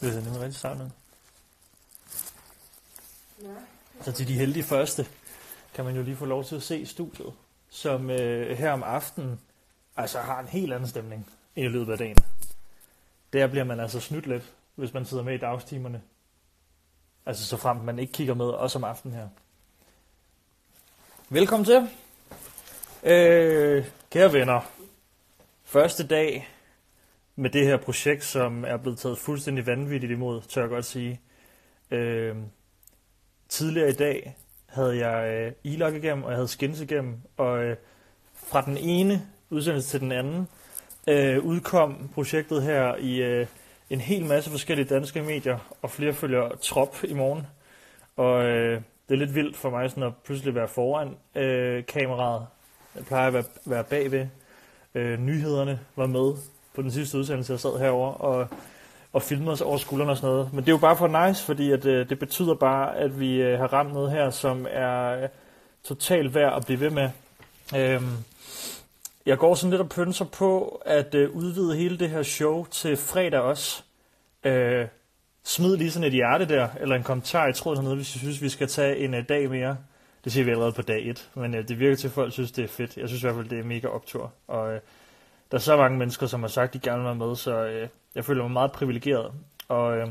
Det er nemlig rigtig sejt noget. Så til de heldige første, kan man jo lige få lov til at se studiet, som øh, her om aftenen altså har en helt anden stemning end i løbet af dagen. Der bliver man altså snydt lidt, hvis man sidder med i dagstimerne. Altså så frem man ikke kigger med, også om aftenen her. Velkommen til. Øh, kære venner, første dag med det her projekt, som er blevet taget fuldstændig vanvittigt imod, tør jeg godt sige. Øh, tidligere i dag havde jeg øh, e igennem, og jeg havde skins igennem, og øh, fra den ene udsendelse til den anden øh, udkom projektet her i øh, en hel masse forskellige danske medier, og flere følger trop i morgen. Og øh, det er lidt vildt for mig sådan at pludselig være foran øh, kameraet. Jeg plejer at være, være bagved. Øh, nyhederne var med på den sidste udsendelse, jeg sad herover og, og filmede os over skuldrene og sådan noget. Men det er jo bare for nice, fordi at, øh, det betyder bare, at vi øh, har ramt noget her, som er øh, totalt værd at blive ved med. Øhm, jeg går sådan lidt og pønser på at øh, udvide hele det her show til fredag også. Øh, smid lige sådan et hjerte der, eller en kommentar i tråden hernede, hvis I synes, vi skal tage en uh, dag mere. Det siger vi allerede på dag 1, men uh, det virker til, at folk synes, det er fedt. Jeg synes i hvert fald, det er mega optur. Og uh, der er så mange mennesker, som har sagt, at de gerne vil være med, så øh, jeg føler mig meget privilegeret. Og øh,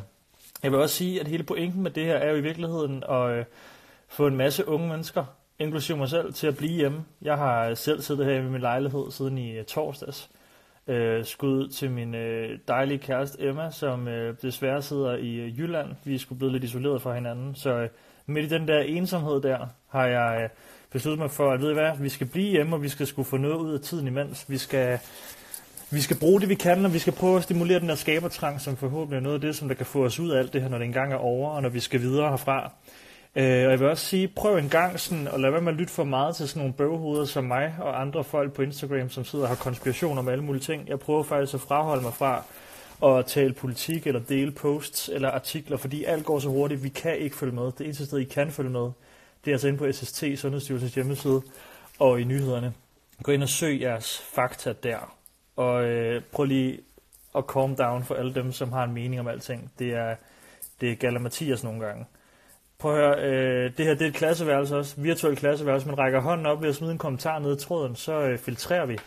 jeg vil også sige, at hele pointen med det her er jo i virkeligheden at øh, få en masse unge mennesker, inklusive mig selv, til at blive hjemme. Jeg har selv siddet her i min lejlighed siden i øh, torsdags. Øh, skud til min øh, dejlige kæreste Emma, som øh, desværre sidder i øh, Jylland. Vi er sgu blevet lidt isoleret fra hinanden. Så øh, midt i den der ensomhed der, har jeg øh, besluttet mig for, at ved I hvad, vi skal blive hjemme, og vi skal skulle få noget ud af tiden imens. Vi skal, vi skal bruge det, vi kan, og vi skal prøve at stimulere den der skabertrang, som forhåbentlig er noget af det, som der kan få os ud af alt det her, når det engang er over, og når vi skal videre herfra. Øh, og jeg vil også sige, prøv en gang sådan, at lad være med at lytte for meget til sådan nogle bøvhoveder som mig og andre folk på Instagram, som sidder og har konspiration om alle mulige ting. Jeg prøver faktisk at fraholde mig fra at tale politik eller dele posts eller artikler, fordi alt går så hurtigt, vi kan ikke følge med. Det eneste sted, I kan følge med, det er altså inde på SST, Sundhedsstyrelsens hjemmeside, og i nyhederne. Gå ind og søg jeres fakta der, og øh, prøv lige at calm down for alle dem, som har en mening om alting. Det er, det er Galler Mathias nogle gange. Prøv at høre, øh, det her det er et klasseværelse også, virtuelt klasseværelse. Man rækker hånden op ved at smide en kommentar ned i tråden, så øh, filtrerer vi.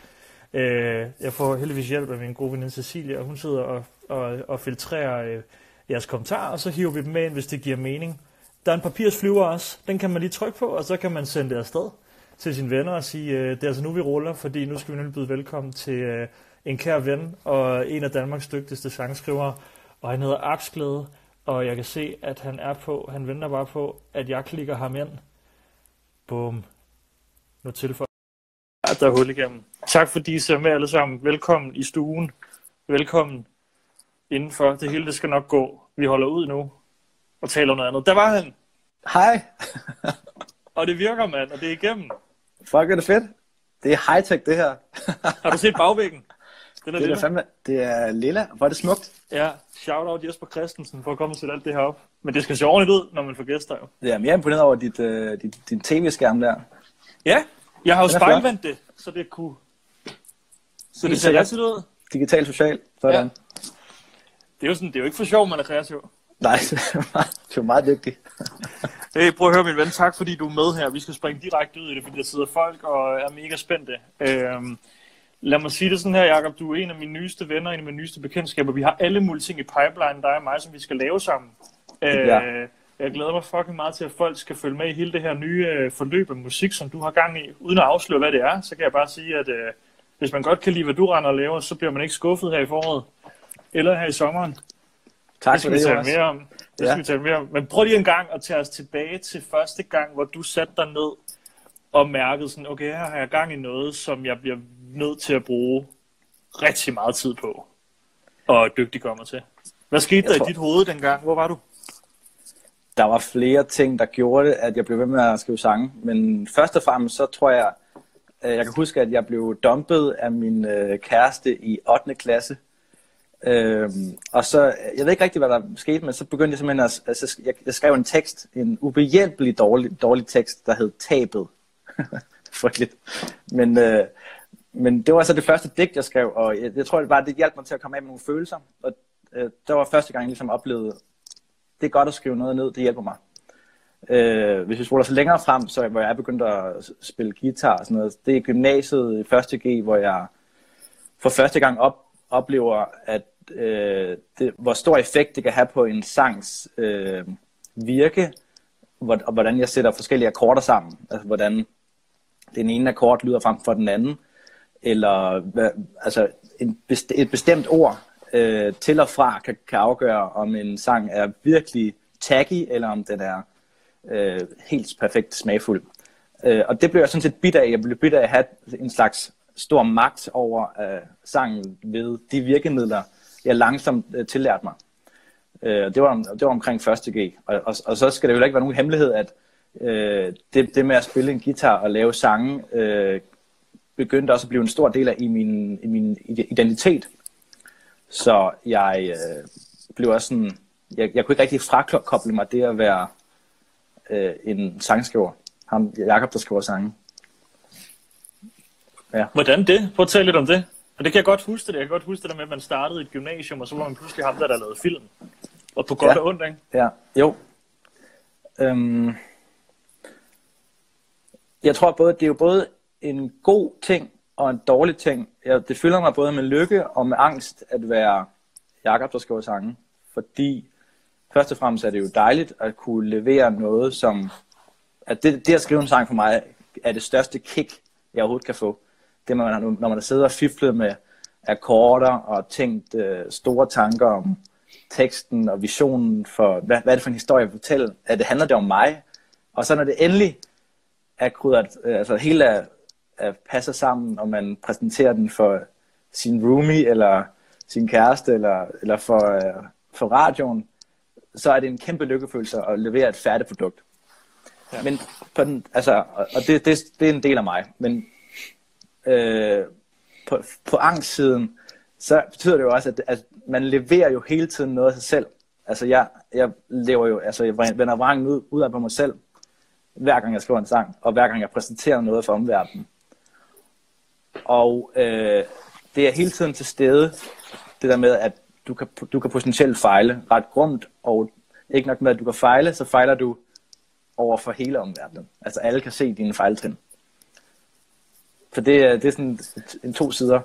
Øh, jeg får heldigvis hjælp af min gode veninde Cecilia, og hun sidder og, og, og filtrerer øh, jeres kommentarer, og så hiver vi dem med ind, hvis det giver mening. Der er en papirsflyver også, den kan man lige trykke på, og så kan man sende det afsted til sine venner og sige, øh, det er altså nu vi ruller, fordi nu skal vi nemlig byde velkommen til øh, en kær ven og en af Danmarks dygtigste sangskrivere, og han hedder Aksglæde, og jeg kan se, at han er på, han venter bare på, at jeg klikker ham ind. Bum. Nu tilføjer at der er hul igennem. Tak fordi I ser med alle sammen. Velkommen i stuen. Velkommen indenfor. Det hele det skal nok gå. Vi holder ud nu og taler om noget andet. Der var han. Hej. og det virker, mand, og det er igennem. Fuck, er det fedt. Det er high-tech, det her. Har du set bagvæggen? Den er det, er fandme, det er lilla. Hvor er det smukt. Ja, shout out Jesper Christensen for at komme sætte alt det her op. Men det skal se ordentligt ud, når man får gæster jo. Ja, men jeg er imponeret over dit, uh, dit, din tv-skærm der. Ja, jeg har jo spejlvendt det, så det kunne... Så det ser rigtigt ud. Digital social, sådan. Ja. Det er jo sådan, det er jo ikke for sjov, man er kreativ. Nej, det er meget dygtig. hey, prøv at høre min ven, tak fordi du er med her. Vi skal springe direkte ud i det, fordi der sidder folk og er mega spændte. Øhm, Lad mig sige det sådan her, Jacob. Du er en af mine nyeste venner, en af mine nyeste bekendtskaber. Vi har alle mulige ting i pipeline, dig og mig, som vi skal lave sammen. Ja. Øh, jeg glæder mig fucking meget til, at folk skal følge med i hele det her nye øh, forløb af musik, som du har gang i. Uden at afsløre, hvad det er, så kan jeg bare sige, at øh, hvis man godt kan lide, hvad du render og laver, så bliver man ikke skuffet her i foråret. Eller her i sommeren. Tak det skal for det, vi tale mere om. Det ja. skal vi tale mere om. Men prøv lige en gang at tage os tilbage til første gang, hvor du satte dig ned og mærkede sådan, okay, her har jeg gang i noget, som jeg bliver nødt til at bruge rigtig meget tid på og dygtiggøre til. Hvad skete der tror... i dit hoved dengang? Hvor var du? Der var flere ting, der gjorde, at jeg blev ved med at skrive sange. Men først og fremmest, så tror jeg, øh, jeg kan huske, at jeg blev dumpet af min øh, kæreste i 8. klasse. Øhm, og så, jeg ved ikke rigtig, hvad der skete, men så begyndte jeg simpelthen at, altså, jeg, jeg skrev en tekst, en ubehjælpelig dårlig, dårlig tekst, der hed Tabet. Frygteligt. Men, øh, men det var så det første digt, jeg skrev, og jeg, jeg tror det bare, det hjalp mig til at komme af med nogle følelser. Og øh, det var første gang, jeg ligesom oplevede, det er godt at skrive noget ned, det hjælper mig. Øh, hvis vi spoler så længere frem, så hvor jeg begyndte at spille guitar og sådan noget, det er gymnasiet i første G, hvor jeg for første gang op, oplever, at øh, det, hvor stor effekt det kan have på en sangs øh, virke, hvor, og hvordan jeg sætter forskellige akkorder sammen. Altså hvordan den ene akkord lyder frem for den anden, eller hvad, altså en et bestemt ord øh, til og fra kan, kan afgøre, om en sang er virkelig tacky, eller om den er øh, helt perfekt smagfuld. Øh, og det blev jeg sådan set bidt af. Jeg blev bidt af at have en slags stor magt over øh, sangen ved de virkemidler, jeg langsomt øh, tillærte mig. Øh, det, var, det var omkring 1. G. Og, og, og så skal det jo ikke være nogen hemmelighed, at øh, det, det med at spille en guitar og lave sange, øh, begyndte også at blive en stor del af i min, i min identitet. Så jeg øh, blev også sådan, jeg, jeg kunne ikke rigtig frakoble mig det at være øh, en sangskriver. Ham, Jakob, der skriver sange. Ja. Hvordan det? Prøv at tale lidt om det. Og det kan jeg godt huske det. Jeg kan godt huske det der med, at man startede i et gymnasium, og så var man pludselig ham, der, der lavede film. Og på godt ja. og ondt, ikke? Ja, jo. Øhm, jeg tror både, det er jo både en god ting og en dårlig ting. Jeg, det fylder mig både med lykke og med angst at være Jakob, der skriver sange. Fordi først og fremmest er det jo dejligt at kunne levere noget, som... At det, det at skrive en sang for mig er det største kick, jeg overhovedet kan få. Det, man, når man sidder og fiflet med akkorder og tænkt øh, store tanker om teksten og visionen for, hvad, hvad er det for en historie, jeg vil fortælle? At det handler det om mig? Og så når det endelig er krydret, øh, altså hele er, er passer sammen, og man præsenterer den for sin roomie, eller sin kæreste, eller, eller for, øh, for radioen, så er det en kæmpe lykkefølelse at levere et færdigt produkt. Ja. Men på den, altså, og det, det, det er en del af mig, men øh, på, på angstsiden, så betyder det jo også, at, at man leverer jo hele tiden noget af sig selv. Altså jeg, jeg lever jo, altså jeg vender vrangen ud, ud af på mig selv, hver gang jeg skriver en sang, og hver gang jeg præsenterer noget for omverdenen. Og øh, det er hele tiden til stede, det der med, at du kan, du kan potentielt fejle ret grumt, og ikke nok med, at du kan fejle, så fejler du over for hele omverdenen. Altså alle kan se dine fejltrin. For det, det er sådan en to sider.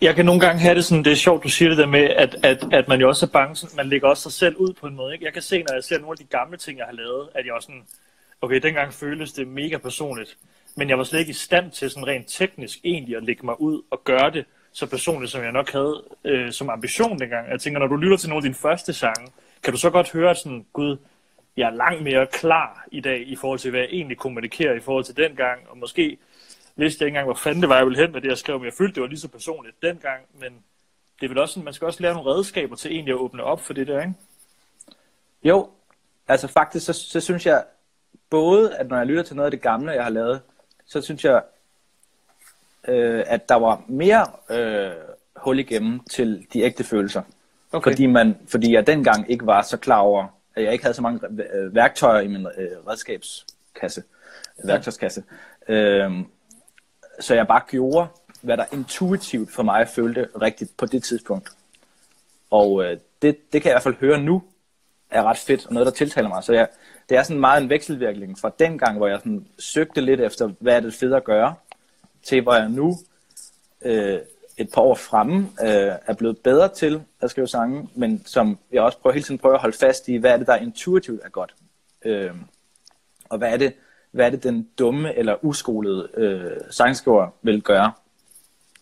Jeg kan nogle gange have det sådan, det er sjovt, du siger det der med, at, at, at man jo også er bange, man lægger også sig selv ud på en måde. Ikke? Jeg kan se, når jeg ser nogle af de gamle ting, jeg har lavet, at jeg også sådan, okay, dengang føles det mega personligt, men jeg var slet ikke i stand til sådan rent teknisk egentlig at lægge mig ud og gøre det så personligt, som jeg nok havde øh, som ambition dengang. Jeg tænker, når du lytter til nogle af dine første sange, kan du så godt høre sådan, gud, jeg er langt mere klar i dag i forhold til, hvad jeg egentlig kommunikerer i forhold til dengang, og måske vidste jeg ikke engang, hvor fanden det var, jeg ville hen med det, jeg skrev, men jeg følte, det var lige så personligt dengang, men det er vel også sådan, man skal også lære nogle redskaber til egentlig at åbne op for det der, ikke? Jo, altså faktisk, så, så synes jeg både, at når jeg lytter til noget af det gamle, jeg har lavet, så synes jeg, øh, at der var mere øh, hul igennem til de ægte følelser. Okay. Fordi, man, fordi jeg dengang ikke var så klar over, at jeg ikke havde så mange øh, værktøjer i min øh, redskabskasse, værktøjskasse. Øh, så jeg bare gjorde, hvad der intuitivt for mig følte rigtigt på det tidspunkt. Og øh, det, det kan jeg i hvert fald høre nu, er ret fedt, og noget, der tiltaler mig. Så jeg, det er sådan meget en vekselvirkning fra den gang, hvor jeg sådan søgte lidt efter, hvad er det fedt at gøre, til hvor jeg nu øh, et par år fremme øh, er blevet bedre til at skrive sange, men som jeg også prøver hele tiden prøver at holde fast i, hvad er det, der intuitivt er godt. Øh, og hvad er det, hvad er det den dumme eller uskolede øh, sangskriver vil gøre?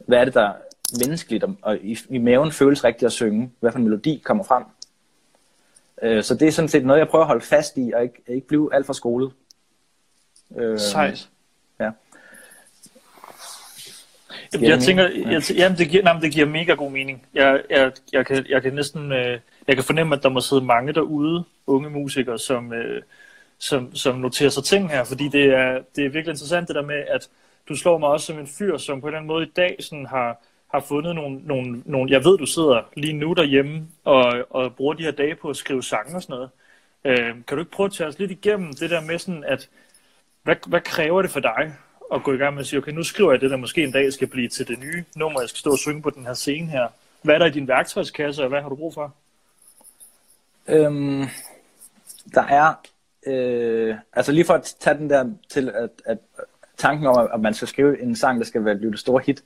Hvad er det, der menneskeligt og, og i, i maven føles rigtigt at synge? Hvad for en melodi kommer frem? Øh, så det er sådan set noget, jeg prøver at holde fast i, og ikke, ikke blive alt for skolet. Øh, Sejt. Ja. Jamen, jeg tænker, jeg, jamen, det, giver, nej, det giver mega god mening. Jeg, jeg, jeg, kan, jeg kan næsten øh, jeg kan fornemme, at der må sidde mange derude, unge musikere, som, øh, som, som noterer sig ting her, fordi det er, det er virkelig interessant det der med, at du slår mig også som en fyr, som på den måde i dag sådan har, har fundet nogle, nogle, nogle, jeg ved, du sidder lige nu derhjemme og, og bruger de her dage på at skrive sange og sådan noget. Øh, kan du ikke prøve at tage os lidt igennem det der med sådan, at hvad, hvad kræver det for dig at gå i gang med at sige, okay, nu skriver jeg det, der måske en dag skal blive til det nye nummer, jeg skal stå og synge på den her scene her. Hvad er der i din værktøjskasse, og hvad har du brug for? Øhm, der er, øh, altså lige for at tage den der til, at, at tanken om, at man skal skrive en sang, der skal være blive det store hit,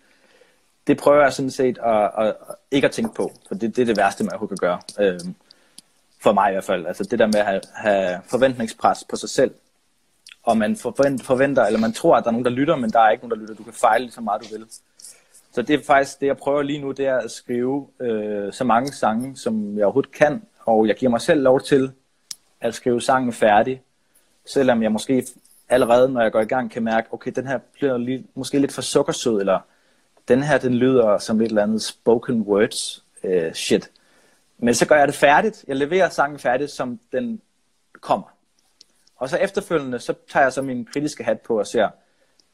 det prøver jeg sådan set at, at, at ikke at tænke på, for det, det er det værste, man kan gøre. Øh, for mig i hvert fald. Altså det der med at have, have forventningspres på sig selv, og man forventer, eller man tror, at der er nogen, der lytter, men der er ikke nogen, der lytter. Du kan fejle lige så meget, du vil. Så det er faktisk det, jeg prøver lige nu, det er at skrive øh, så mange sange, som jeg overhovedet kan, og jeg giver mig selv lov til at skrive sangen færdig, selvom jeg måske allerede, når jeg går i gang, kan mærke, okay, den her bliver lige, måske lidt for sukkersød, eller den her, den lyder som et eller andet spoken words øh, shit. Men så gør jeg det færdigt. Jeg leverer sangen færdigt, som den kommer. Og så efterfølgende, så tager jeg så min kritiske hat på og ser,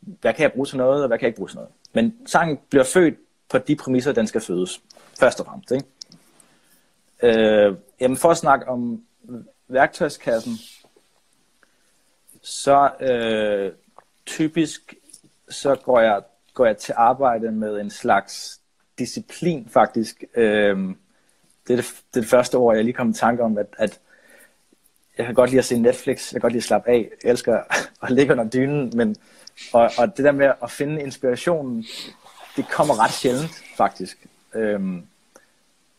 hvad kan jeg bruge til noget, og hvad kan jeg ikke bruge til noget. Men sangen bliver født på de præmisser, den skal fødes. Først og fremmest. Ikke? Øh, jamen for at snakke om værktøjskassen, så øh, typisk så går jeg, går jeg til arbejde med en slags disciplin faktisk. Øh, det, er det, det er det første år, jeg lige kom i tanke om, at, at jeg kan godt lide at se Netflix, jeg kan godt lide at slappe af, jeg elsker at ligge under dynen, men og, og det der med at finde inspirationen, det kommer ret sjældent faktisk. Øhm,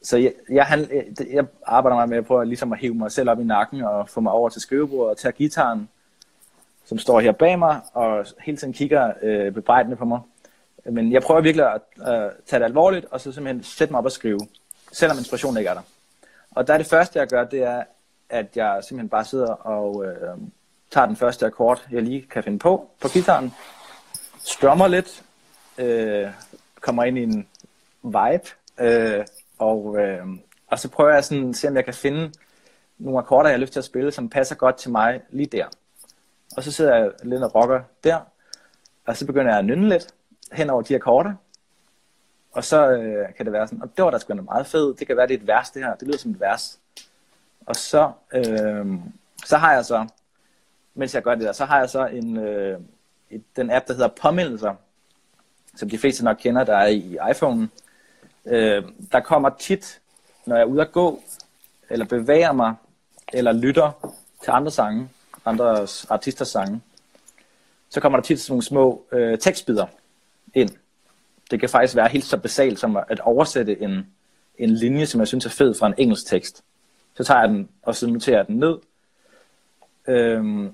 så jeg, jeg, han, jeg arbejder meget med at prøve ligesom at hive mig selv op i nakken og få mig over til skrivebordet og tage gitaren, som står her bag mig og hele tiden kigger øh, bebrejdende på mig. Men jeg prøver virkelig at øh, tage det alvorligt og så simpelthen sætte mig op og skrive, selvom inspirationen ikke er der. Og der er det første, jeg gør, det er, at jeg simpelthen bare sidder og øh, tager den første akkord, jeg lige kan finde på, på gitaren, strummer lidt, øh, kommer ind i en vibe, øh, og, øh, og så prøver jeg sådan at se, om jeg kan finde nogle akkorder, jeg har lyst til at spille, som passer godt til mig lige der. Og så sidder jeg lidt og rocker der, og så begynder jeg at nynne lidt hen over de akkorder, og så øh, kan det være sådan, og det var da sgu meget fedt, det kan være, det er et vers det her, det lyder som et vers. Og så, øh, så har jeg så, mens jeg gør det der, så har jeg så en, øh, et, den app, der hedder Påmindelser, som de fleste nok kender, der er i iPhone. Øh, der kommer tit, når jeg er ude at gå, eller bevæger mig, eller lytter til andre sange, andre artisters sange, så kommer der tit sådan nogle små øh, tekstbider ind. Det kan faktisk være helt så basalt som at oversætte en, en linje, som jeg synes er fed fra en engelsk tekst. Så tager jeg den, og så noterer jeg den ned. Øhm,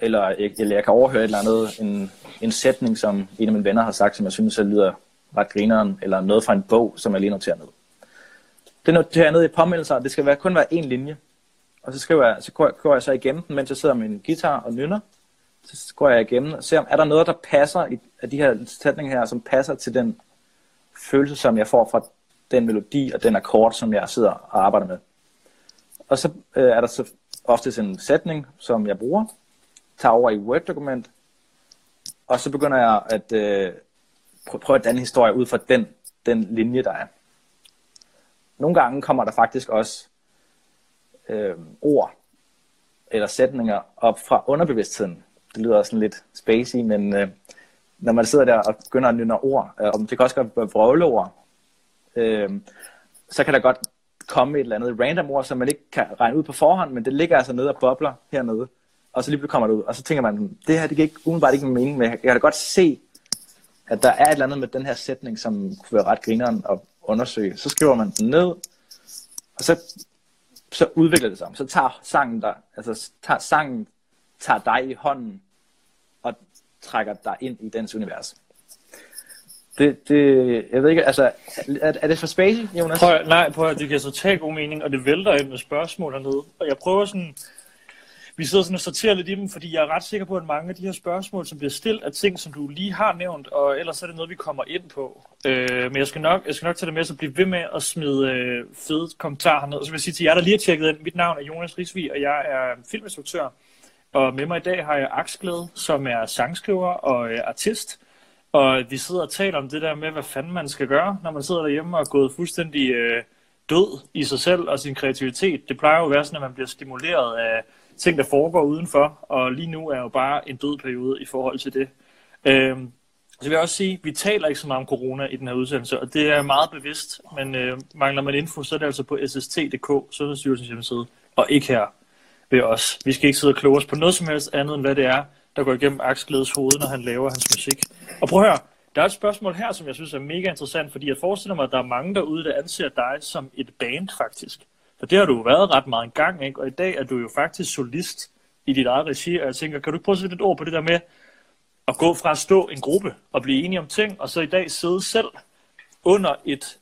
eller, eller jeg kan overhøre et eller andet, en, en sætning, som en af mine venner har sagt, som jeg synes, så lyder ret grineren, eller noget fra en bog, som jeg lige noterer ned. Det noterer jeg ned i påmeldelser, det skal være, kun være en linje. Og så, skriver jeg, så går, går jeg så igennem den, mens jeg sidder med min guitar og nynner. Så går jeg igennem og ser, om er der noget, der passer i, af de her sætninger her, som passer til den følelse, som jeg får fra den melodi og den akkord, som jeg sidder og arbejder med. Og så øh, er der så ofte en sætning, som jeg bruger, tager over i Word-dokument, og så begynder jeg at øh, prøve at danne historie ud fra den, den linje, der er. Nogle gange kommer der faktisk også øh, ord eller sætninger op fra underbevidstheden. Det lyder sådan lidt spacey, men øh, når man sidder der og begynder at nynne ord, øh, og det kan også godt være vrøvleord, øh, så kan der godt komme et eller andet random ord, som man ikke kan regne ud på forhånd, men det ligger altså nede og bobler hernede. Og så lige kommer det ud, og så tænker man, hmm, det her det giver ikke, umiddelbart ikke mening, men jeg kan da godt se, at der er et eller andet med den her sætning, som kunne være ret grineren at undersøge. Så skriver man den ned, og så, så udvikler det sig. Så tager sangen der, altså tager, sangen tager dig i hånden, og trækker dig ind i dens univers. Det, det, jeg ved ikke, altså, er, er det for spacey, Jonas? Prøv, nej, prøv at det giver totalt god mening, og det vælter ind med spørgsmål hernede. Og jeg prøver sådan, vi sidder sådan og sorterer lidt i dem, fordi jeg er ret sikker på, at mange af de her spørgsmål, som bliver stillet, er ting, som du lige har nævnt, og ellers er det noget, vi kommer ind på. Øh, men jeg skal, nok, jeg skal nok tage det med, så blive ved med at smide øh, fede kommentarer ned. Så vil jeg sige til jer, der lige har tjekket ind, mit navn er Jonas Risvig, og jeg er filminstruktør. Og med mig i dag har jeg Aksglæde, som er sangskriver og øh, artist. Og vi sidder og taler om det der med, hvad fanden man skal gøre, når man sidder derhjemme og er gået fuldstændig øh, død i sig selv og sin kreativitet. Det plejer jo at være sådan, at man bliver stimuleret af ting, der foregår udenfor, og lige nu er jo bare en død periode i forhold til det. Øh, så vil jeg også sige, at vi taler ikke så meget om corona i den her udsendelse, og det er meget bevidst, men øh, mangler man info, så er det altså på sst.dk, Sundhedsstyrelsens hjemmeside, og ikke her ved os. Vi skal ikke sidde og kloge os på noget som helst andet, end hvad det er, der går igennem Aksglædes hoved, når han laver hans musik. Og prøv at høre, der er et spørgsmål her, som jeg synes er mega interessant, fordi jeg forestiller mig, at der er mange derude, der anser dig som et band faktisk. For det har du jo været ret meget en gang, ikke? og i dag er du jo faktisk solist i dit eget regi, og jeg tænker, kan du ikke prøve at sætte et ord på det der med at gå fra at stå en gruppe og blive enige om ting, og så i dag sidde selv under et,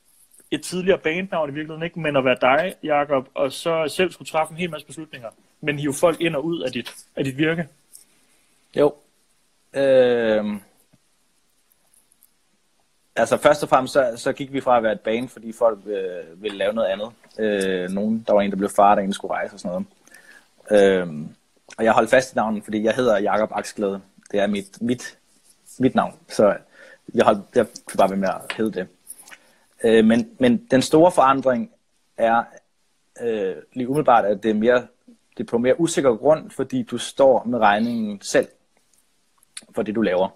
et tidligere bandnavn i virkeligheden, ikke? men at være dig, Jakob, og så selv skulle træffe en hel masse beslutninger, men hive folk ind og ud af dit, af dit virke? Jo. Øh... Altså først og fremmest, så, så gik vi fra at være et band, fordi folk øh, ville lave noget andet. Øh, nogen, der var en, der blev far, der en skulle rejse og sådan noget. Øh, og jeg holdt fast i navnet, fordi jeg hedder Jakob Aksglæde. Det er mit, mit, mit navn, så jeg, holdt, jeg kunne bare ved med at hedde det. Øh, men, men den store forandring er øh, lige umiddelbart, at det er, mere, det er på mere usikker grund, fordi du står med regningen selv for det, du laver.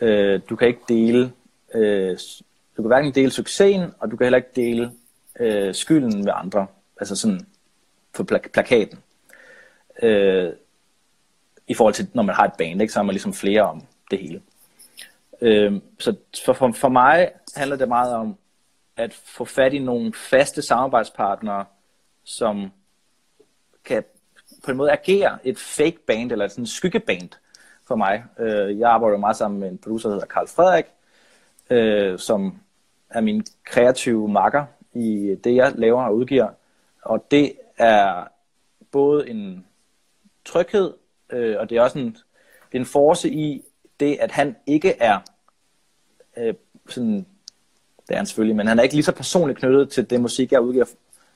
Øh, du kan ikke dele øh, du kan hverken dele succesen, og du kan heller ikke dele øh, skylden med andre. Altså sådan på plak- plakaten. Øh, I forhold til, når man har et band, ikke, så har man ligesom flere om det hele. Øh, så for, for, for mig handler det meget om at få fat i nogle faste samarbejdspartnere, som kan på en måde agere et fake band, eller sådan en skyggeband for mig. Øh, jeg arbejder meget sammen med en producer, der hedder Karl Frederik, øh, som er min kreative makker i det, jeg laver og udgiver. Og det er både en tryghed, øh, og det er også en, det er en force i det, at han ikke er øh, sådan, det er han selvfølgelig, men han er ikke lige så personligt knyttet til det musik, jeg udgiver,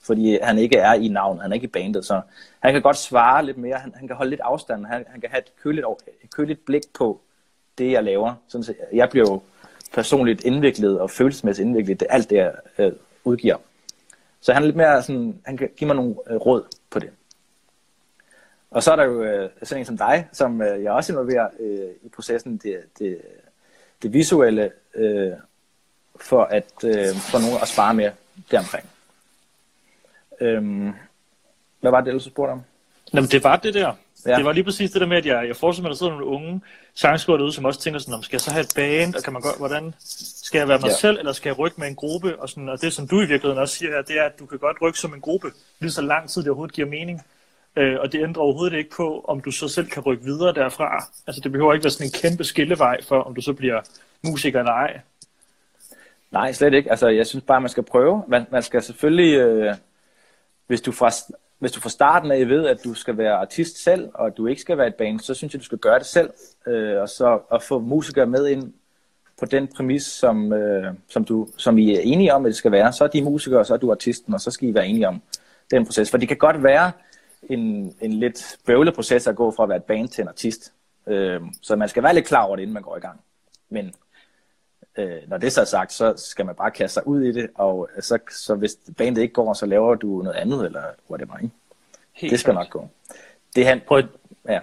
fordi han ikke er i navn, han er ikke i bandet, så han kan godt svare lidt mere, han, han kan holde lidt afstand, han, han kan have et køligt, et køligt blik på det, jeg laver. Sådan, så jeg bliver jo personligt indviklet og følelsesmæssigt indviklet, det alt det, jeg øh, udgiver. Så han er lidt mere sådan, han kan give mig nogle øh, råd på det. Og så er der jo øh, sådan en som dig, som øh, jeg også involverer øh, i processen, det, det, det visuelle, øh, for at øh, få nogen at spare mere deromkring. Øhm, hvad var det, du spurgte om? Jamen, det var det der. Ja. Det var lige præcis det der med, at jeg, jeg forestiller mig, at der sidder nogle unge sangskrivere derude, som også tænker sådan, om skal jeg så have et band, og kan man godt, hvordan skal jeg være mig ja. selv, eller skal jeg rykke med en gruppe? Og, sådan, og det, som du i virkeligheden også siger her, det er, at du kan godt rykke som en gruppe, lige så lang tid det overhovedet giver mening. Øh, og det ændrer overhovedet ikke på, om du så selv kan rykke videre derfra. Altså det behøver ikke være sådan en kæmpe skillevej for, om du så bliver musiker eller ej. Nej, slet ikke. Altså jeg synes bare, man skal prøve. Man, man skal selvfølgelig, øh, hvis du fra hvis du fra starten af ved, at du skal være artist selv, og du ikke skal være et band, så synes jeg, du skal gøre det selv, øh, og så at få musikere med ind på den præmis, som, øh, som, du, som I er enige om, at det skal være. Så er de musikere, og så er du artisten, og så skal I være enige om den proces. For det kan godt være en, en lidt bøvlet proces at gå fra at være et band til en artist. Øh, så man skal være lidt klar over det, inden man går i gang. Men øh, når det så er sagt, så skal man bare kaste sig ud i det, og så, så hvis bandet ikke går, så laver du noget andet, eller whatever, ikke? Helt det skal klart. nok gå. Det han, Prøv at... Ja.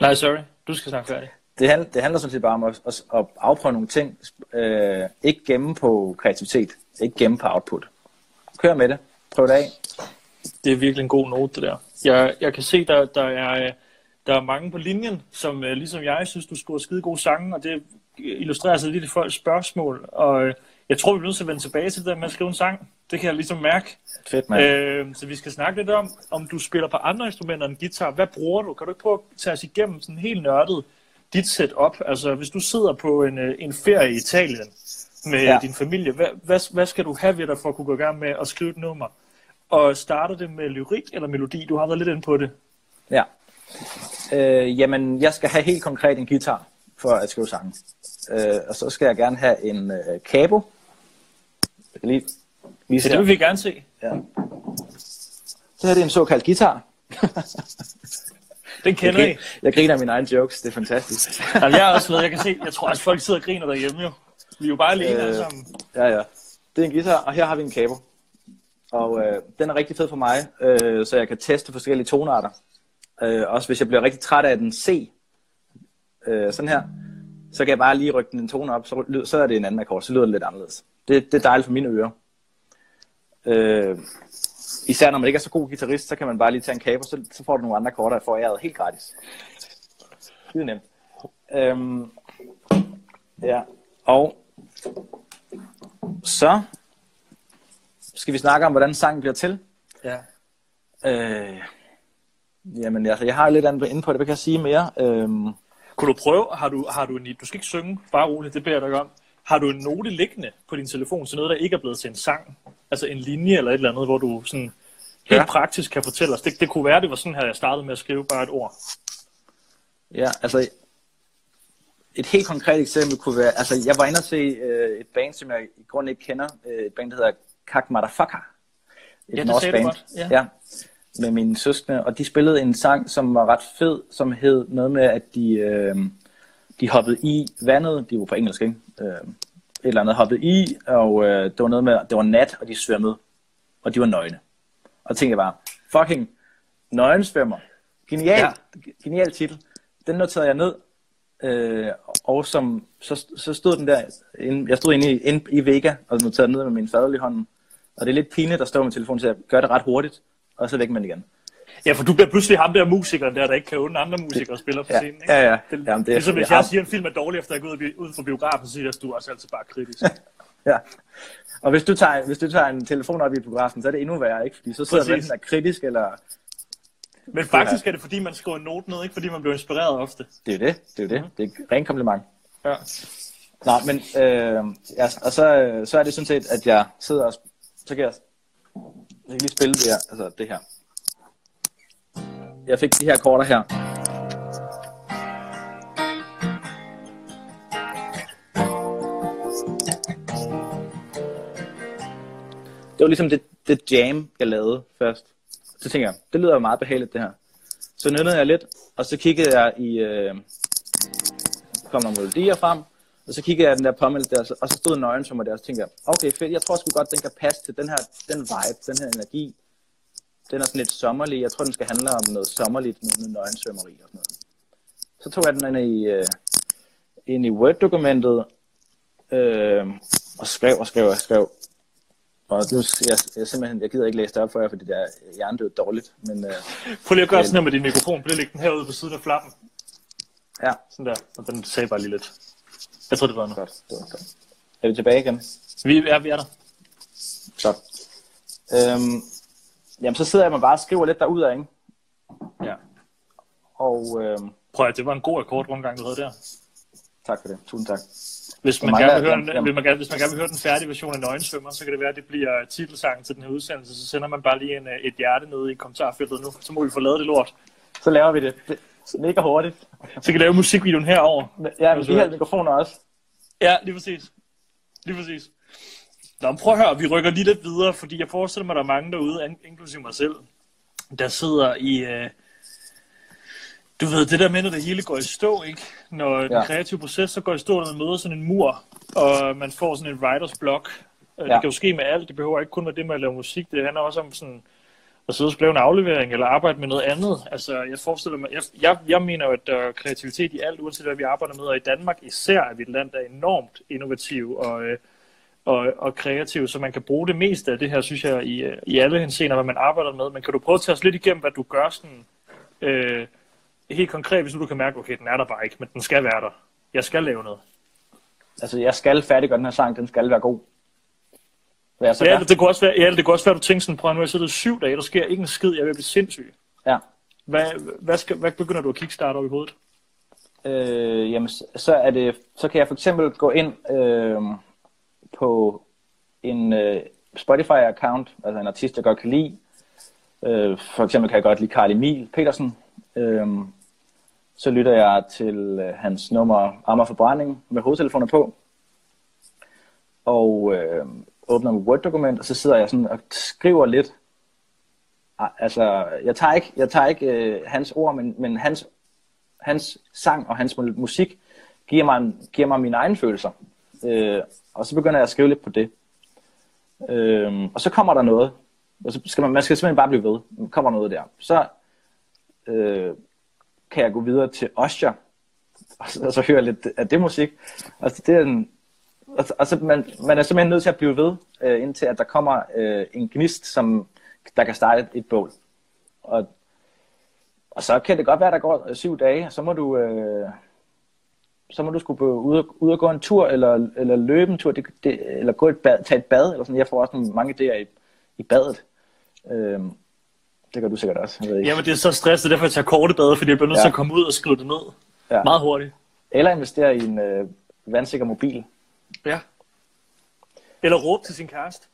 Nej, sorry. Du skal snakke færdig. Det, handler, det handler sådan set bare om at, at, at afprøve nogle ting. Øh, ikke gemme på kreativitet. Ikke gemme på output. Kør med det. Prøv det af. Det er virkelig en god note, det der. Jeg, jeg kan se, der, der er der er mange på linjen, som øh, ligesom jeg synes, du skriver skide gode sange, og det illustrerer sig lidt i folks spørgsmål. Og øh, jeg tror, vi bliver nødt til at vende tilbage til det der med at skrive en sang. Det kan jeg ligesom mærke. Fedt, mand. Øh, så vi skal snakke lidt om, om du spiller på andre instrumenter end guitar. Hvad bruger du? Kan du ikke prøve at tage os igennem sådan helt nørdet dit setup? Altså, hvis du sidder på en, øh, en ferie i Italien med ja. din familie, hvad, hvad, hvad skal du have ved dig for at kunne gå i gang med at skrive et nummer? Og starter det med lyrik eller melodi? Du har været lidt inde på det. Ja. Øh, jamen, jeg skal have helt konkret en guitar for at skrive sange. Øh, og så skal jeg gerne have en øh. Jeg kan lige vise det vil vi gerne se. Ja. Så her er det en såkaldt guitar. Den kender jeg, I. Jeg griner mine egne jokes, det er fantastisk. Jamen, jeg er også med, jeg kan se, jeg tror at folk sidder og griner derhjemme jo. Vi er jo bare alene øh, alle sammen. Ja, ja. Det er en guitar, og her har vi en cabo. Og øh, den er rigtig fed for mig, øh, så jeg kan teste forskellige tonarter. Øh, også hvis jeg bliver rigtig træt af den C, øh, sådan her, så kan jeg bare lige rykke den en tone op, så, lyder, så er det en anden akkord, så lyder det lidt anderledes. Det, det er dejligt for mine ører. Øh, især når man ikke er så god guitarist, så kan man bare lige tage en kabel, så, så får du nogle andre akkorder, for jeg helt gratis. Er nemt. Øhm, ja, og så skal vi snakke om, hvordan sangen bliver til. Ja. Øh, jamen, altså, jeg har lidt andet inde på det, hvad kan jeg sige mere? Øhm, Kunne du prøve, har du, har du en, du skal ikke synge, bare roligt, det beder jeg dig om. Har du en note liggende på din telefon, så noget, der ikke er blevet til en sang? Altså en linje eller et eller andet, hvor du sådan helt Ja. praktisk kan fortælle os. Det, det kunne være, det var sådan her, jeg startede med at skrive bare et ord. Ja, altså et helt konkret eksempel kunne være, altså jeg var inde og se øh, et band, som jeg i grunden ikke kender, øh, et band, der hedder Kak Motherfucker. Et Ja, det norsk band. godt, ja. ja. Med mine søskende, og de spillede en sang, som var ret fed, som hed noget med, at de, øh, de hoppede i vandet, de var på engelsk, ikke? Øh, et eller andet hoppede i, og øh, det var noget med, det var nat, og de svømmede, og de var nøgne. Og tænkte jeg bare, fucking nøgensvømmer. Genial, ja. genial titel. Den noterede jeg ned, øh, og som, så, så stod den der, inde, jeg stod inde i, inde i Vega og noterede ned med min fadøl i hånden. Og det er lidt pinligt at stå med telefonen, så jeg gør det ret hurtigt, og så væk med den igen. Ja, for du bliver pludselig ham der musikeren der, der ikke kan undre andre musikere at spille på scenen. Ikke? ja, ja. Det, Jamen, det ligesom hvis jeg jeg siger, en film er dårlig, efter jeg går ud, ud fra biografen, så siger jeg, at du er også altid bare kritisk. Ja. Og hvis du, tager, hvis du tager en telefon op i biografen, så er det endnu værre, ikke? Fordi så sidder Præcis. enten er kritisk, eller... Men faktisk er det, fordi man skriver en note ned, ikke fordi man bliver inspireret ofte. Det er det, det er det. Det er et rent kompliment. Ja. Nå, men øh, ja, og så, øh, så er det sådan set, at jeg sidder og... Så kan jeg, jeg kan lige spille det her, altså det her. Jeg fik de her korter her. Det var ligesom det, det jam, jeg lavede først. Så tænker jeg, det lyder jo meget behageligt det her. Så nynnede jeg lidt, og så kiggede jeg i... Øh, kom nogle melodier frem, og så kiggede jeg den der pommel der, og så stod nøgen som der, og så tænkte jeg, okay fedt, jeg tror sgu godt, den kan passe til den her den vibe, den her energi. Den er sådan lidt sommerlig, jeg tror, den skal handle om noget sommerligt, med noget nøgensvømmeri og sådan noget. Så tog jeg den ind i, øh, ind i Word-dokumentet, øh, og skrev og skrev og skrev. Og nu, jeg, jeg, simpelthen, jeg gider ikke læse det op for jer, fordi det er hjernedødt dårligt, men øh, Prøv lige at gøre sådan her med din mikrofon. Prøv lige at lægge den herude på siden af flappen. ja, Sådan der. Og den sagde bare lige lidt. Jeg tror, det var noget. godt, det var godt. Er vi tilbage igen? Vi er, vi er der. Godt. Øhm, jamen, så sidder jeg mig bare og skriver lidt derudad, ikke? Ja. Og øhm, Prøv at det var en god akkordrundgang, du havde der. tak for det. Tusind tak. Hvis man, gerne er- vil høre, den, vil man gerne, hvis man gerne vil høre den færdige version af Nøgensvømmer, så kan det være, at det bliver titelsangen til den her udsendelse. Så sender man bare lige en, øh, et hjerte nede i kommentarfeltet nu. Så må vi få lavet det lort. Så laver vi det. det mega hurtigt. Så kan lave musikvideoen herover. Ja, men de her mikrofoner også. Ja, lige præcis. Lige præcis. Nå, prøv at høre, vi rykker lige lidt videre, fordi jeg forestiller mig, at der er mange derude, inklusive mig selv, der sidder i... Øh, du ved, det der med, når det hele går i stå, ikke? Når den Ja. kreative proces så går i stå, når man møder sådan en mur, og man får sådan en writers block. Ja. Det kan jo ske med alt. Det behøver ikke kun være det med at lave musik. Det handler også om sådan at sidde og skrive en aflevering, eller arbejde med noget andet. Altså, jeg forestiller mig... Jeg, jeg, jeg mener jo, at der er kreativitet i alt, uanset hvad vi arbejder med. Og i Danmark især er vi et land, der er enormt innovativ og, øh, og, og kreativ, så man kan bruge det meste af det her, synes jeg, i, øh, i alle henseender, hvad man arbejder med. Men kan du prøve at tage os lidt igennem, hvad du gør sådan... Øh, helt konkret, hvis nu du kan mærke, okay, den er der bare ikke, men den skal være der. Jeg skal lave noget. Altså, jeg skal færdiggøre den her sang. Den skal være god. Hvad så Ja, det, kunne også være, ja, det kunne også være, at du tænker sådan, prøv nu jeg siddet i syv dage, der sker ikke en skid, jeg at blive sindssyg. Ja. Hvad, hvad, skal, hvad begynder du at kickstarte op i hovedet? Øh, jamen, så- er det, så kan jeg for eksempel gå ind øh, på en øh, Spotify-account, altså en artist, jeg godt kan lide. Øh, for eksempel kan jeg godt lide Carl Emil Petersen. Øh, så lytter jeg til øh, hans nummer Amager Forbrænding med hovedtelefoner på. Og øh, åbner mit Word-dokument, og så sidder jeg sådan og skriver lidt. Ah, altså, jeg tager ikke, jeg tager ikke øh, hans ord, men, men hans hans sang og hans musik giver mig, giver mig mine egne følelser. Øh, og så begynder jeg at skrive lidt på det. Øh, og så kommer der noget. Og så skal man, man skal simpelthen bare blive ved. Kommer noget der. Så øh, kan jeg gå videre til Osher, og, så, og så høre lidt af det musik. Altså, det er en, altså, altså man, man er simpelthen nødt til at blive ved, øh, indtil at der kommer øh, en gnist, som der kan starte et, et bål. Og, og så kan det godt være, at der går syv dage, så må du, øh, så må du skulle ud, og, ud og gå en tur, eller, eller løbe en tur, det, det, eller gå et bad, tage et bad, eller sådan. Jeg får også mange idéer i, i badet. Øh, det gør du sikkert også. Jeg ved ikke. Jamen, det er så stresset, derfor jeg tager korte bade, fordi jeg bliver nødt ja. til at komme ud og skrive det ned. Ja. Meget hurtigt. Eller investere i en øh, vandsikker mobil. Ja. Eller råbe til sin kæreste.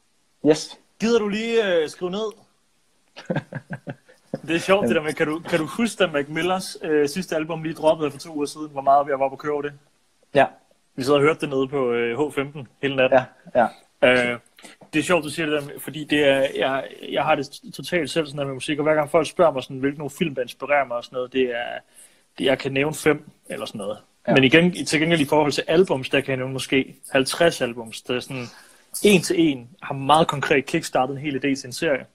Yes. Gider du lige øh, skrive ned? det er sjovt det der med, kan du, kan du huske, da Mac Millers øh, sidste album lige droppede for to uger siden, hvor meget jeg var på at køre det? Ja. Vi sad og hørte det nede på øh, H15 hele natten. Ja, ja. Øh, det er sjovt, du siger det der, fordi det er, jeg, jeg har det totalt selv sådan med musik, og hver gang folk spørger mig, sådan, hvilke nogle film, der inspirerer mig og sådan noget, det er, det, jeg kan nævne fem eller sådan noget. Ja. Men igen, til gengæld i forhold til albums, der kan jeg nævne måske 50 albums, der er sådan en til en, har meget konkret kickstartet en hel idé til en serie.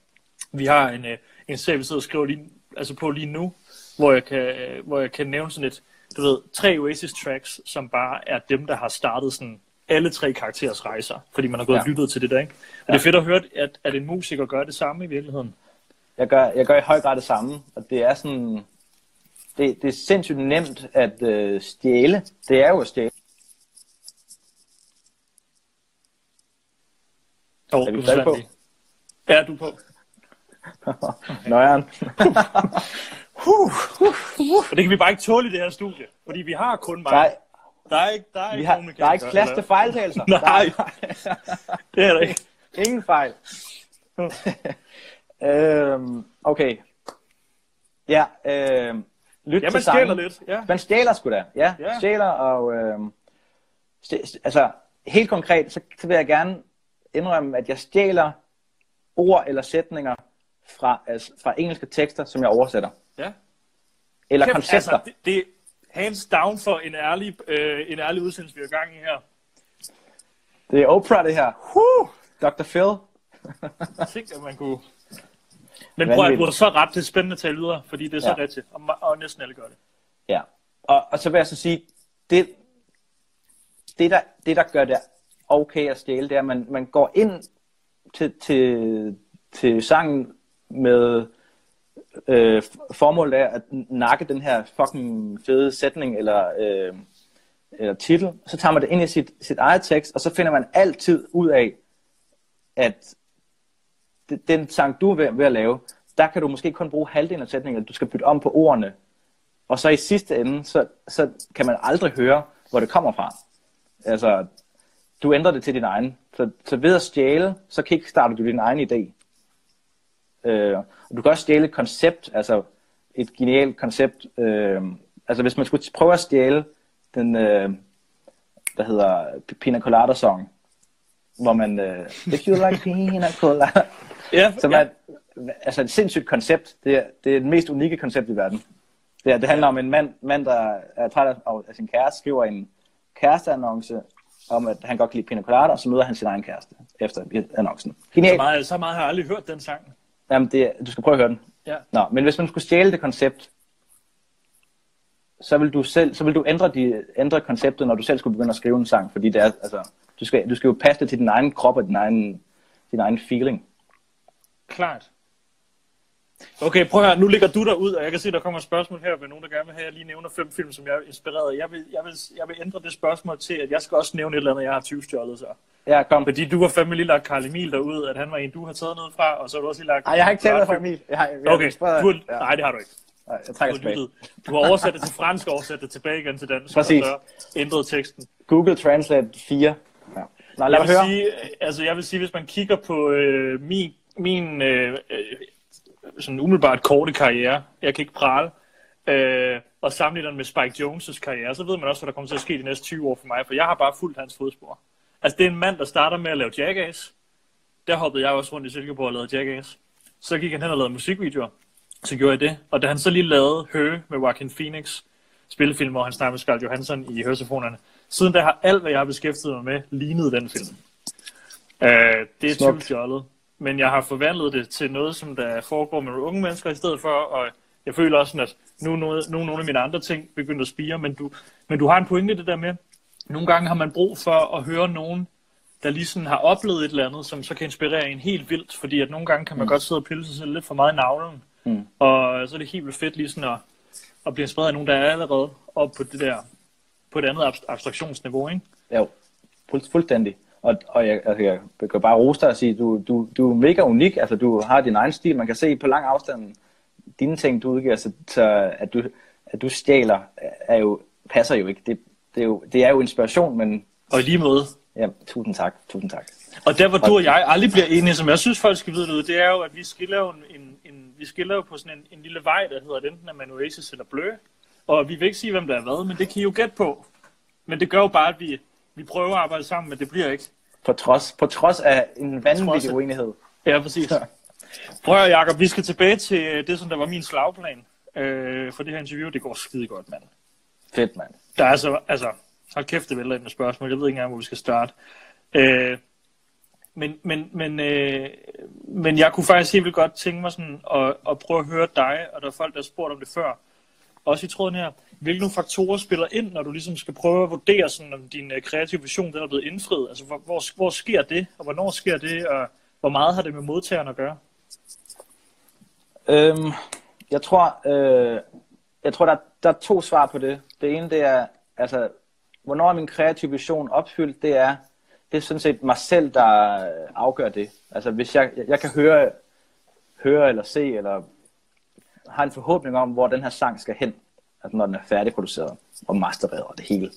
Vi har en, øh, en serie, vi sidder og skriver lige, altså på lige nu, hvor jeg, kan, hvor jeg kan nævne sådan et, du ved, tre Oasis tracks, som bare er dem, der har startet sådan alle tre karakterers rejser, fordi man har gået ja. og lyttet til det der, ikke? Og ja. det er fedt at høre, at, at en musiker gør det samme i virkeligheden. Jeg gør, jeg gør i høj grad det samme, og det er sådan, det, det er sindssygt nemt at øh, stjæle. Det er jo at stjæle. Oh, er vi stadig på? Ja, du er på. Nøjeren. huh, huh, huh. Og det kan vi bare ikke tåle i det her studie, fordi vi har kun mig. Nej. Der er ikke, der er ikke, har, der er ikke plads til fejltagelser. Nej, det er der ikke. Ingen fejl. øhm, okay. Ja, øhm, lyt ja, man stjæler lidt. Ja. Man stjæler sgu da. Ja, ja. stjæler og... Øhm, stj- altså, helt konkret, så, så vil jeg gerne indrømme, at jeg stjæler ord eller sætninger fra, altså, fra engelske tekster, som jeg oversætter. Ja. Eller Kæft, koncepter. Altså, det, det, hands down for en ærlig, øh, en ærlig udsendelse, vi er i gang i her. Det er Oprah, det her. Woo! Dr. Phil. Tænk, at man kunne... Men prøv at du har så ret til spændende tale videre, fordi det er så ja. rigtigt, og, og næsten alle gør det. Ja, og, og så vil jeg så sige, det, det, der, det der gør det okay at stjæle, det er, at man, man går ind til, til, til sangen med øh, formålet er at nakke den her fucking fede sætning eller, øh, eller titel, så tager man det ind i sit, sit eget tekst, og så finder man altid ud af, at den sang, du er ved, ved at lave, der kan du måske kun bruge halvdelen af sætningen, du skal bytte om på ordene. Og så i sidste ende, så, så kan man aldrig høre, hvor det kommer fra. Altså, du ændrer det til din egen. Så, så ved at stjæle, så kickstarter du din egen idé. Øh, og du kan også stjæle et koncept, altså et genialt koncept. Øh, altså hvis man skulle prøve at stjæle den, øh, der hedder Pina Colada Song, hvor man, øh, if you like Pina Colada, ja, så man, ja. altså et sindssygt koncept. Det er, det er det mest unikke koncept i verden. Det, er, det handler om en mand, mand der er træt af, sin kæreste, skriver en kæresteannonce om, at han godt kan lide Pina Colada, og så møder han sin egen kæreste efter annoncen. Genialt. Så meget, så meget har jeg aldrig hørt den sang. Jamen, det, du skal prøve at høre den. Ja. Nå, men hvis man skulle stjæle det koncept, så vil du selv, så vil du ændre, de, ændre konceptet, når du selv skulle begynde at skrive en sang, fordi det er, altså, du skal, du skal jo passe det til din egen krop og din egen, din egen feeling. Klart. Okay, prøv at høre. Nu ligger du der ud, og jeg kan se, der kommer et spørgsmål her ved nogen, der gerne vil have, at jeg lige nævner fem film, som jeg er inspireret af. Jeg vil, jeg vil, jeg vil ændre det spørgsmål til, at jeg skal også nævne et eller andet, jeg har 20 stjålet så. Ja, kom. Fordi du har fandme lige lagt Karl Emil derud, at han var en, du har taget noget fra, og så har du også lige lagt... Nej, jeg har ikke taget noget fra Emil. Jeg har, jeg okay, du har, ja. nej, det har du ikke. Nej, jeg trækker tilbage. Du har oversat det til fransk og oversat det tilbage igen til dansk. Præcis. Og så ændret teksten. Google Translate 4. Ja. Nå, lad jeg, vil høre. Sige, altså, jeg vil sige, hvis man kigger på øh, min, min øh, øh, sådan umiddelbart korte karriere, jeg kan ikke prale, øh, og sammenligner den med Spike Jones' karriere, så ved man også, hvad der kommer til at ske de næste 20 år for mig, for jeg har bare fulgt hans fodspor. Altså, det er en mand, der starter med at lave Jackass. Der hoppede jeg også rundt i Silkeborg og lavede Jackass. Så gik han hen og lavede musikvideoer. Så gjorde jeg det. Og da han så lige lavede Høge med Joaquin Phoenix, spillefilm, hvor han snakker med Scarlett Johansson i høretelefonerne, siden da har alt, hvad jeg har beskæftiget mig med, lignet den film. Uh, det er typisk fjollet. Men jeg har forvandlet det til noget, som der foregår med unge mennesker, i stedet for at jeg føler også sådan, at nu er nogle, nu er nogle af mine andre ting begyndt at spire, men du, men du har en pointe i det der med, nogle gange har man brug for at høre nogen, der lige sådan har oplevet et eller andet, som så kan inspirere en helt vildt, fordi at nogle gange kan man mm. godt sidde og pille sig selv lidt for meget i navlen, mm. og så er det helt vildt fedt lige sådan at, at blive inspireret af nogen, der er allerede oppe på det der, på et andet abstraktionsniveau, ikke? Jo, fuld, fuldstændig. Og, og jeg, altså, jeg kan bare rose dig og sige, du, du, du er mega unik, altså du har din egen stil, man kan se på lang afstand, dine ting, du udgiver, så, så at, du, at du stjæler, er jo, passer jo ikke. Det, det, er jo, det er jo inspiration, men... Og lige måde. Ja, tusind tak, tusind tak. Og der, hvor du og jeg aldrig bliver enige, som jeg synes, folk skal vide noget, det er jo, at vi skiller jo, en, en, vi skiller jo på sådan en, en lille vej, der hedder enten Amanuensis eller Blø. Og vi vil ikke sige, hvem der er hvad, men det kan I jo gætte på. Men det gør jo bare, at vi, vi prøver at arbejde sammen, men det bliver ikke. På trods, på trods af en vanvittig uenighed. Ja, præcis. Prøv at Jacob, vi skal tilbage til det, som der var min slagplan øh, for det her interview. Det går skide godt, mand. Fedt, mand. Der er altså, altså, hold kæft, det vælter med spørgsmål. Jeg ved ikke engang, hvor vi skal starte. Øh, men, men, men, øh, men jeg kunne faktisk helt vildt godt tænke mig sådan at, at prøve at høre dig, og der er folk, der har spurgt om det før, også i tråden her, hvilke nogle faktorer spiller ind, når du ligesom skal prøve at vurdere, sådan, om din øh, kreative vision den er blevet indfriet? Altså, hvor, hvor, hvor sker det, og hvornår sker det, og hvor meget har det med modtageren at gøre? Øhm, jeg tror, øh, jeg tror der, der er to svar på det. Det ene, det er, altså, hvornår er min kreative vision opfyldt, det er, det er sådan set mig selv, der afgør det. Altså, hvis jeg, jeg kan høre, høre eller se, eller har en forhåbning om, hvor den her sang skal hen, altså når den er færdigproduceret og mastereret og det hele.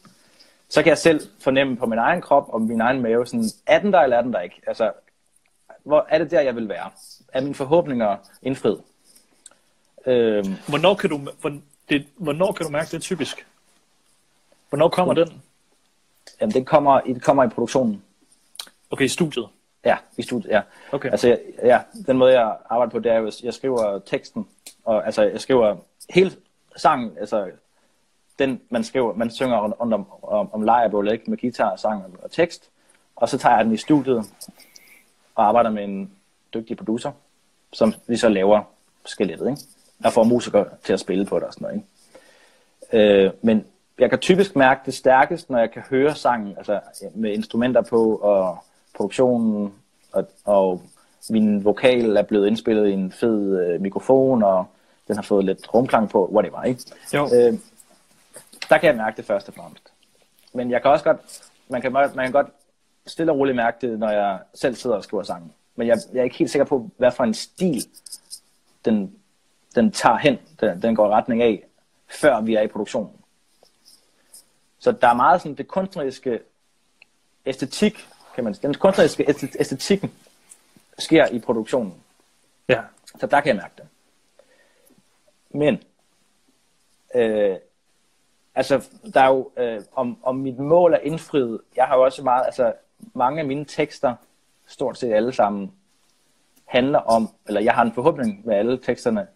Så kan jeg selv fornemme på min egen krop og min egen mave, sådan, er den der eller er den der ikke? Altså, hvor er det der, jeg vil være? Er mine forhåbninger indfriet? Øhm, hvornår, kan du, hvor, det, hvornår kan du mærke det typisk? Hvornår kommer den? Jamen, det kommer, det kommer i produktionen. Okay, i studiet? Ja, i studiet, ja. Okay. Altså, ja, den måde, jeg arbejder på, det er jo, at jeg skriver teksten, og altså, jeg skriver hele sangen, altså, den, man skriver, man synger om, om, om, om lejrebål, ikke? Med guitar, sang og tekst, og så tager jeg den i studiet, og arbejder med en dygtig producer, som vi så laver skelettet, ikke? Jeg får musikere til at spille på det og sådan noget, ikke? Øh, men jeg kan typisk mærke det stærkest, når jeg kan høre sangen, altså med instrumenter på, og produktionen, og, og min vokal er blevet indspillet i en fed øh, mikrofon, og den har fået lidt rumklang på, whatever, ikke? Jo. Øh, der kan jeg mærke det først og fremmest. Men jeg kan også godt, man kan, man kan godt stille og roligt mærke det, når jeg selv sidder og skriver sangen. Men jeg, jeg er ikke helt sikker på, hvad for en stil den, den tager hen, den, den går i retning af, før vi er i produktionen. Så der er meget sådan det kunstneriske æstetik, kan man. Den kunstneriske æstetikken sker i produktionen. Ja. Så der kan jeg mærke det. Men, øh, altså, der er jo, øh, om, om mit mål er indfriet, jeg har jo også meget, altså, mange af mine tekster, stort set alle sammen, handler om, eller jeg har en forhåbning med alle teksterne,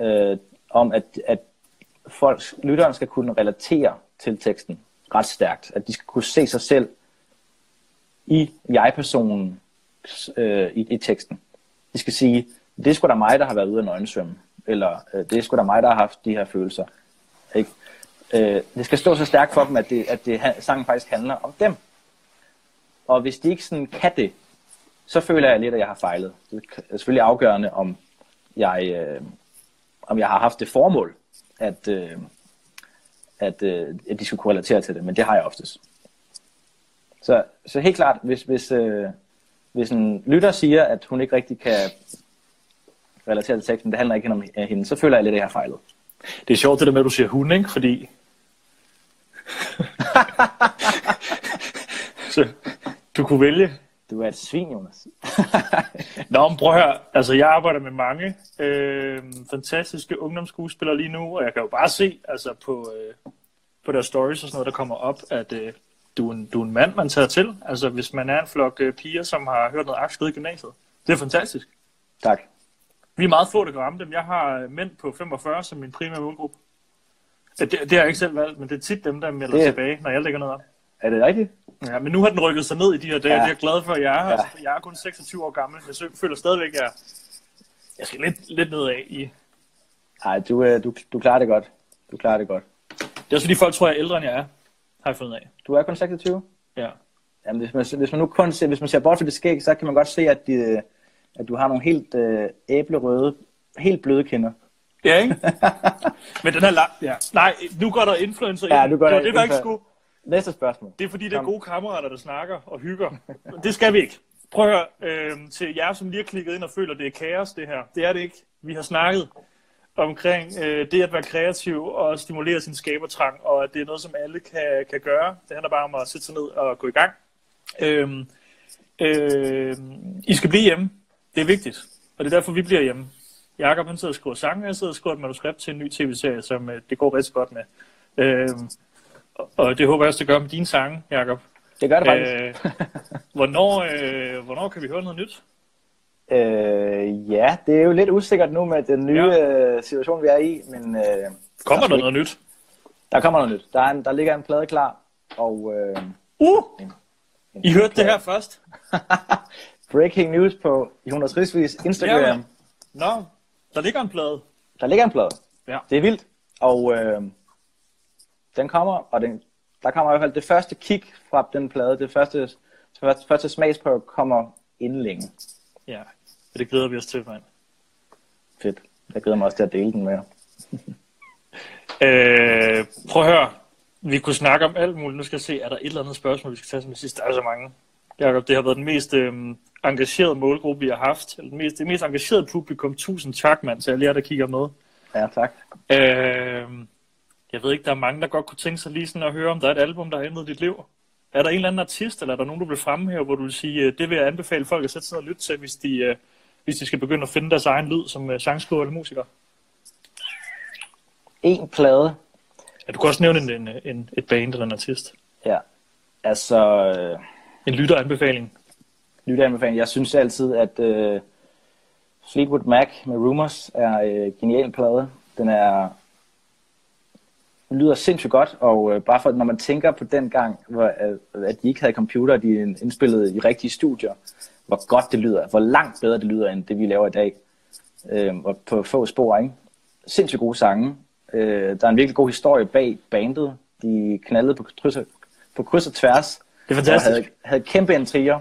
øh, om at, at folk, lytteren skal kunne relatere til teksten ret stærkt. At de skal kunne se sig selv i jeg-personen øh, i, i teksten. De skal sige, det er sgu da mig, der har været ude af nøgensvømme. Eller øh, det er sgu da mig, der har haft de her følelser. Ikke? Øh, det skal stå så stærkt for dem, at, det, at det, sangen faktisk handler om dem. Og hvis de ikke sådan kan det, så føler jeg lidt, at jeg har fejlet. Det er selvfølgelig afgørende, om jeg, øh, om jeg har haft det formål, at, øh, at, øh, at de skulle kunne relatere til det, men det har jeg oftest. Så, så helt klart, hvis, hvis, øh, hvis en lytter siger, at hun ikke rigtig kan relatere til teksten, det handler ikke om hende, så føler jeg lidt, at jeg har fejlet. Det er sjovt det der med, at du siger hun, ikke? Fordi... så du kunne vælge du er et svin, Jonas. Nå, men prøv at høre. Altså, jeg arbejder med mange øh, fantastiske ungdomsskuespillere lige nu, og jeg kan jo bare se altså, på, øh, på deres stories og sådan noget, der kommer op, at øh, du, er en, du er en mand, man tager til. Altså, hvis man er en flok øh, piger, som har hørt noget akskede i gymnasiet. Det er fantastisk. Tak. Vi er meget få, der kan ramme dem. Jeg har øh, mænd på 45 som min primære målgruppe. Det, det har jeg ikke selv valgt, men det er tit dem, der melder det... tilbage, når jeg lægger noget op. Er det rigtigt? Ja, men nu har den rykket sig ned i de her dage. Ja. Jeg er glad for, at jeg er her. Ja. Jeg er kun 26 år gammel. Jeg føler stadigvæk, at jeg, jeg skal lidt, lidt nedad i, Nej, du, øh, du, du klarer det godt. Du klarer det godt. Det er også fordi folk tror, jeg er ældre, end jeg er, har jeg fundet af. Du er kun 26? Ja. Jamen, hvis man, hvis man nu kun ser, hvis man ser bort fra det skæg, så kan man godt se, at, de, at du har nogle helt øh, æblerøde, helt bløde kinder. Ja, ikke? Men den er lang. Ja. Nej, nu går der influencer Ja, ind. nu går det var der det, der ikke skulle. Næste spørgsmål. Det er fordi, det er gode kammerater, der snakker og hygger. Det skal vi ikke. Prøv at høre, øh, til jer, som lige har klikket ind og føler, det er kaos, det her. Det er det ikke. Vi har snakket omkring øh, det at være kreativ og stimulere sin skabertrang, og at det er noget, som alle kan, kan gøre. Det handler bare om at sætte sig ned og gå i gang. Øh, øh, I skal blive hjemme. Det er vigtigt. Og det er derfor, vi bliver hjemme. Jakob han sidder og skriver sange, og jeg sidder og skriver et manuskript til en ny tv-serie, som øh, det går rigtig godt med. Øh, og- og det håber jeg også, det gør med dine sange, Jakob. Det gør det faktisk. Øh, hvornår, øh, hvornår kan vi høre noget nyt? Øh, ja, det er jo lidt usikkert nu med den nye Ja. øh, situation, vi er i, men øh, Kommer der, der noget nyt? der kommer noget nyt. Der, er en, der ligger en plade klar, og øh, Uh! en I hørte det her først? breaking news på Jonas Risvis Instagram. Jamen. Nå, der ligger en plade. Der ligger en plade. Ja. Det er vildt. Og øh, den kommer, og den, der kommer i hvert fald det første kig fra den plade. Det første, det første, første smagsprøve kommer inden længe. Ja, det glæder vi os til, mand. Fedt. Jeg glæder mig også til at dele den med jer. Øh, prøv at høre. Vi kunne snakke om alt muligt. Nu skal jeg se, er der et eller andet spørgsmål, vi skal tage som det sidste? Der er så mange. Jakob, det har været den mest øh, engagerede målgruppe, vi har haft. Eller den mest, det mest engagerede publikum. Tusind tak, mand, til alle jer, der kigger med. Ja, tak. Øh, jeg ved ikke, der er mange, der godt kunne tænke sig lige sådan at høre, om der er et album, der har ændret dit liv. Er der en eller anden artist, eller er der nogen, du vil fremhæve, hvor du vil sige, øh, det vil jeg anbefale folk at sætte sig og lytte til, hvis de, øh, hvis de skal begynde at finde deres egen lyd som øh, sangskriver eller musiker? En plade. Ja, du kan også nævne en, en, en, et band eller en artist. Ja. Altså, øh, En lytteranbefaling. lytteanbefaling. Jeg synes altid, at øh, Fleetwood Mac med Rumors er øh, genial plade. Den er lyder sindssygt godt, og øh, bare for, når man tænker på den gang, hvor, at, at de ikke havde computer, de indspillede i rigtige studier, hvor godt det lyder, hvor langt bedre det lyder, end det vi laver i dag. Øh, og på få spor, ikke? Sindssygt gode sange. Øh, der er en virkelig god historie bag bandet. De knaldede på kryds og, på kryds og tværs. Det er Og fantastisk. havde, havde kæmpe intriger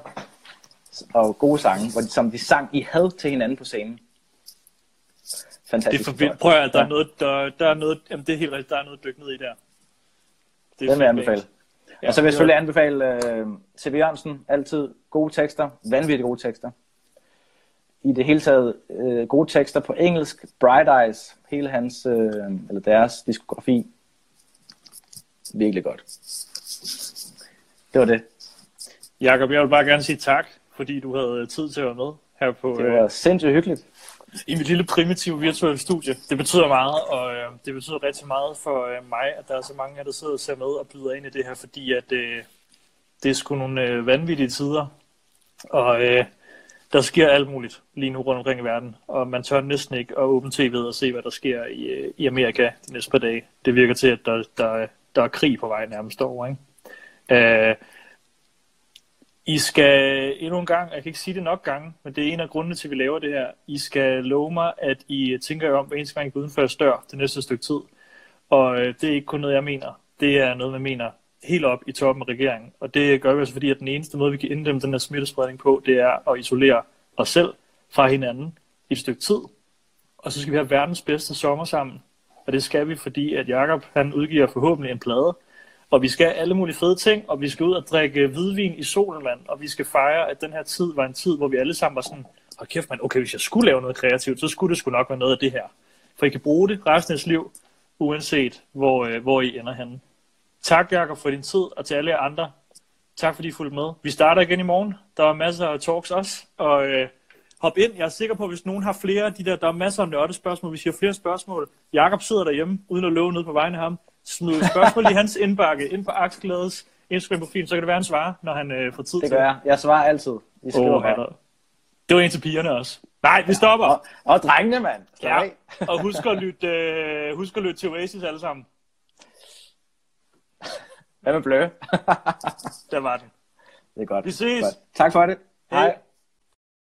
og gode sange, hvor de, som de sang i had til hinanden på scenen. Det er Fantastisk. for historie. vildt. Prøv at der er noget, der, der er noget, jamen det er helt rigtigt, der er noget dyk ned i der. Det er Den vil jeg anbefale. Ja, og så vil jeg selvfølgelig anbefale øh, C.V. Jørgensen. Altid gode tekster. Vanvittigt gode tekster. I det hele taget øh, gode tekster på engelsk. Bright Eyes. Hele hans, øh, eller deres diskografi. Virkelig godt. Det var det. Jakob, jeg vil bare gerne sige tak, fordi du havde tid til at være med her på, Det var sindssygt hyggeligt i mit lille primitive virtuelle studie. Det betyder meget, og øh, det betyder rigtig meget for øh, mig, at der er så mange af jer, der sidder og ser med og byder ind i det her, fordi at øh, det er sgu nogle øh, vanvittige tider, og øh, der sker alt muligt lige nu rundt omkring i verden, og man tør næsten ikke at åbne tv'et og se, hvad der sker i, øh, i Amerika de næste par dage. Det virker til, at der, der, der er krig på vej nærmest over, ikke? Øh, i skal endnu en gang, jeg kan ikke sige det nok gange, men det er en af grundene til, at vi laver det her. I skal love mig, at I tænker jer om hver eneste gang, I går uden for jeres dør det næste stykke tid. Og øh, det er ikke kun noget, jeg mener. Det er noget, man mener helt op i toppen af regeringen. Og det gør vi altså, fordi at den eneste måde, vi kan inddæmme den her smittespredning på, det er at isolere os selv fra hinanden i et stykke tid. Og så skal vi have verdens bedste sommer sammen. Og det skal vi, fordi at Jakob han udgiver forhåbentlig en plade, og vi skal alle mulige fede ting, og vi skal ud og drikke hvidvin i solenland, og vi skal fejre, at den her tid var en tid, hvor vi alle sammen var sådan, og kæft man, okay, hvis jeg skulle lave noget kreativt, så skulle det sgu nok være noget af det her. For I kan bruge det resten af jeres liv, uanset hvor, øh, hvor I ender henne. Tak, Jakob, for din tid, og til alle jer andre. Tak, fordi I fulgte med. Vi starter igen i morgen. Der er masser af talks også, og øh, hop ind. Jeg er sikker på, at hvis nogen har flere af de der, der er masser af nørde spørgsmål, hvis I har flere spørgsmål. Jakob sidder derhjemme, uden at love noget på vejen af ham. Smid spørgsmål i hans indbakke, ind på Aksglædes Instagram-profil, så kan det være, han svarer, når han øh, får tid Det til gør jeg. Jeg svarer altid. Vi skriver Åh, bare. oh, det var en til pigerne også. Nej, vi stopper. Og, og drengene, mand. Ja, og husk at lytte, øh, husk at lytte til Oasis alle sammen. Hvad med blø? Der var den. det er godt. Vi ses. Godt. Tak for det. Hej. Hej.